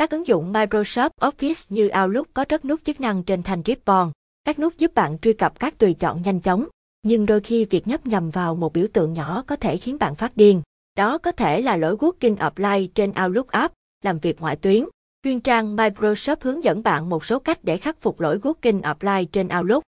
Các ứng dụng Microsoft Office như Outlook có rất nút chức năng trên thành ribbon. Các nút giúp bạn truy cập các tùy chọn nhanh chóng, nhưng đôi khi việc nhấp nhầm vào một biểu tượng nhỏ có thể khiến bạn phát điên. Đó có thể là lỗi Working Offline trên Outlook app, làm việc ngoại tuyến. Chuyên trang Microsoft hướng dẫn bạn một số cách để khắc phục lỗi Working Offline trên Outlook.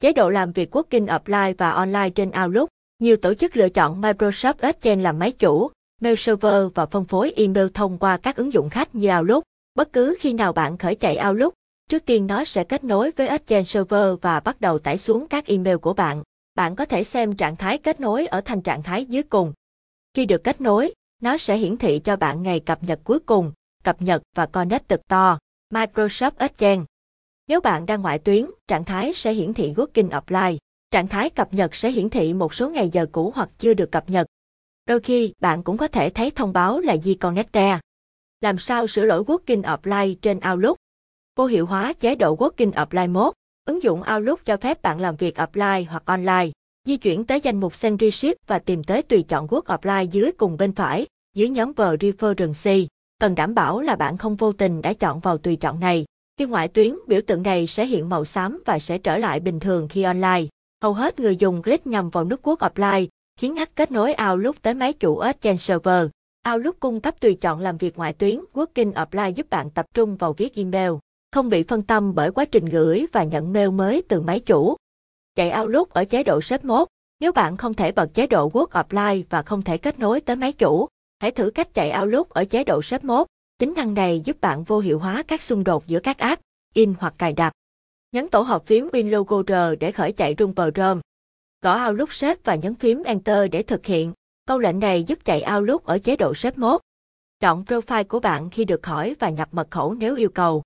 Chế độ làm việc Working Offline và Online trên Outlook. Nhiều tổ chức lựa chọn Microsoft Exchange làm máy chủ, mail server và phân phối email thông qua các ứng dụng khách như Outlook. Bất cứ khi nào bạn khởi chạy Outlook, trước tiên nó sẽ kết nối với Exchange server và bắt đầu tải xuống các email của bạn. Bạn có thể xem trạng thái kết nối ở thành trạng thái dưới cùng. Khi được kết nối, nó sẽ hiển thị cho bạn ngày cập nhật cuối cùng, cập nhật và connected to, Microsoft Exchange. Nếu bạn đang ngoại tuyến, trạng thái sẽ hiển thị Working Offline. Trạng thái cập nhật sẽ hiển thị một số ngày giờ cũ hoặc chưa được cập nhật. Đôi khi, bạn cũng có thể thấy thông báo là Gconnected. Làm sao sửa lỗi Working Offline trên Outlook? Vô hiệu hóa chế độ Working Offline Mode. Ứng dụng Outlook cho phép bạn làm việc offline hoặc online. Di chuyển tới danh mục Send và tìm tới tùy chọn Work Offline dưới cùng bên phải, dưới nhóm Preference. Cần đảm bảo là bạn không vô tình đã chọn vào tùy chọn này. Khi ngoại tuyến, biểu tượng này sẽ hiện màu xám và sẽ trở lại bình thường khi online. Hầu hết người dùng click nhầm vào nút Work Offline, khiến ngắt kết nối Outlook tới máy chủ Exchange Server. Outlook cung cấp tùy chọn làm việc ngoại tuyến, Working Apply giúp bạn tập trung vào viết email, không bị phân tâm bởi quá trình gửi và nhận mail mới từ máy chủ. Chạy Outlook ở chế độ Shape Mode. Nếu bạn không thể bật chế độ Work Apply và không thể kết nối tới máy chủ, hãy thử cách chạy Outlook ở chế độ Shape Mode. Tính năng này giúp bạn vô hiệu hóa các xung đột giữa các app, in hoặc cài đặt. Nhấn tổ hợp phím Win logo R để khởi chạy Room Chrome. Gõ Outlook Shape và nhấn phím Enter để thực hiện. Câu lệnh này giúp chạy Outlook ở chế độ xếp mốt Chọn profile của bạn khi được hỏi và nhập mật khẩu nếu yêu cầu.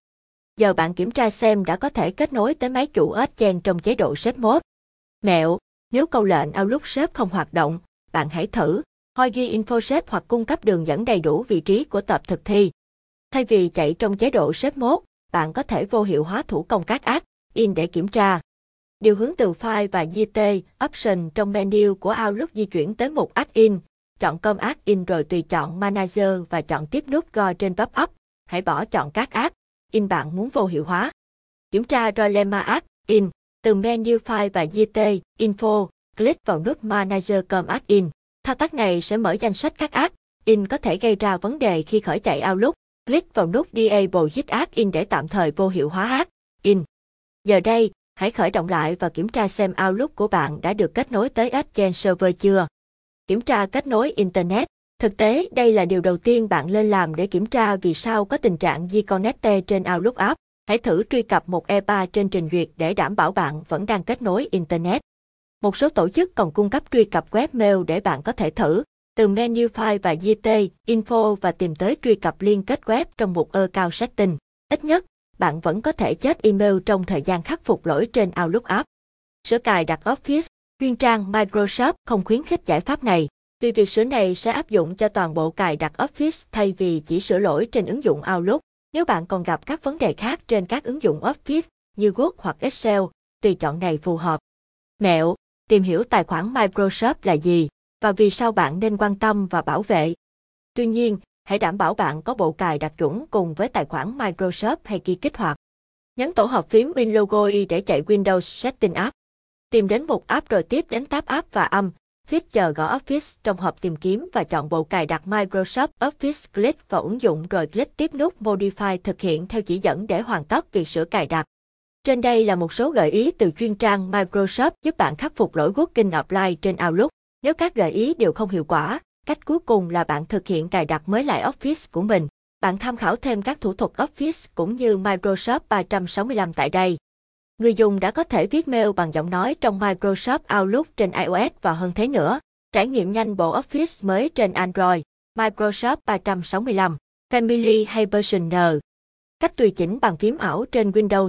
Giờ bạn kiểm tra xem đã có thể kết nối tới máy chủ Exchange trong chế độ xếp mốt Mẹo, nếu câu lệnh Outlook xếp không hoạt động, bạn hãy thử Hoi ghi info xếp hoặc cung cấp đường dẫn đầy đủ vị trí của tập thực thi. Thay vì chạy trong chế độ xếp mốt bạn có thể vô hiệu hóa thủ công các ác, in để kiểm tra. Điều hướng từ file và JT option trong menu của Outlook di chuyển tới mục Add in, chọn com Add in rồi tùy chọn Manager và chọn tiếp nút Go trên pop-up. Hãy bỏ chọn các app, in bạn muốn vô hiệu hóa. Kiểm tra rồi Add in, từ menu file và JT info, click vào nút Manager com Add in. Thao tác này sẽ mở danh sách các app, in có thể gây ra vấn đề khi khởi chạy Outlook. Click vào nút Disable Git Add in để tạm thời vô hiệu hóa Add-in. Giờ đây, hãy khởi động lại và kiểm tra xem Outlook của bạn đã được kết nối tới Exchange Server chưa. Kiểm tra kết nối Internet. Thực tế, đây là điều đầu tiên bạn nên làm để kiểm tra vì sao có tình trạng Gconnected trên Outlook app. Hãy thử truy cập một E3 trên trình duyệt để đảm bảo bạn vẫn đang kết nối Internet. Một số tổ chức còn cung cấp truy cập webmail để bạn có thể thử. Từ menu file và GT, info và tìm tới truy cập liên kết web trong một account setting. Ít nhất, bạn vẫn có thể chết email trong thời gian khắc phục lỗi trên Outlook app. Sửa cài đặt Office, chuyên trang Microsoft không khuyến khích giải pháp này, vì việc sửa này sẽ áp dụng cho toàn bộ cài đặt Office thay vì chỉ sửa lỗi trên ứng dụng Outlook. Nếu bạn còn gặp các vấn đề khác trên các ứng dụng Office như Word hoặc Excel, tùy chọn này phù hợp. Mẹo, tìm hiểu tài khoản Microsoft là gì và vì sao bạn nên quan tâm và bảo vệ. Tuy nhiên, hãy đảm bảo bạn có bộ cài đặt chuẩn cùng với tài khoản Microsoft hay khi kích hoạt. Nhấn tổ hợp phím Win logo y để chạy Windows Setting App. Tìm đến một app rồi tiếp đến tab app và âm, Feature gõ Office trong hộp tìm kiếm và chọn bộ cài đặt Microsoft Office click vào ứng dụng rồi click tiếp nút Modify thực hiện theo chỉ dẫn để hoàn tất việc sửa cài đặt. Trên đây là một số gợi ý từ chuyên trang Microsoft giúp bạn khắc phục lỗi Working Apply trên Outlook. Nếu các gợi ý đều không hiệu quả, cách cuối cùng là bạn thực hiện cài đặt mới lại Office của mình. Bạn tham khảo thêm các thủ thuật Office cũng như Microsoft 365 tại đây. Người dùng đã có thể viết mail bằng giọng nói trong Microsoft Outlook trên iOS và hơn thế nữa. Trải nghiệm nhanh bộ Office mới trên Android, Microsoft 365, Family hay Personal. Cách tùy chỉnh bằng phím ảo trên Windows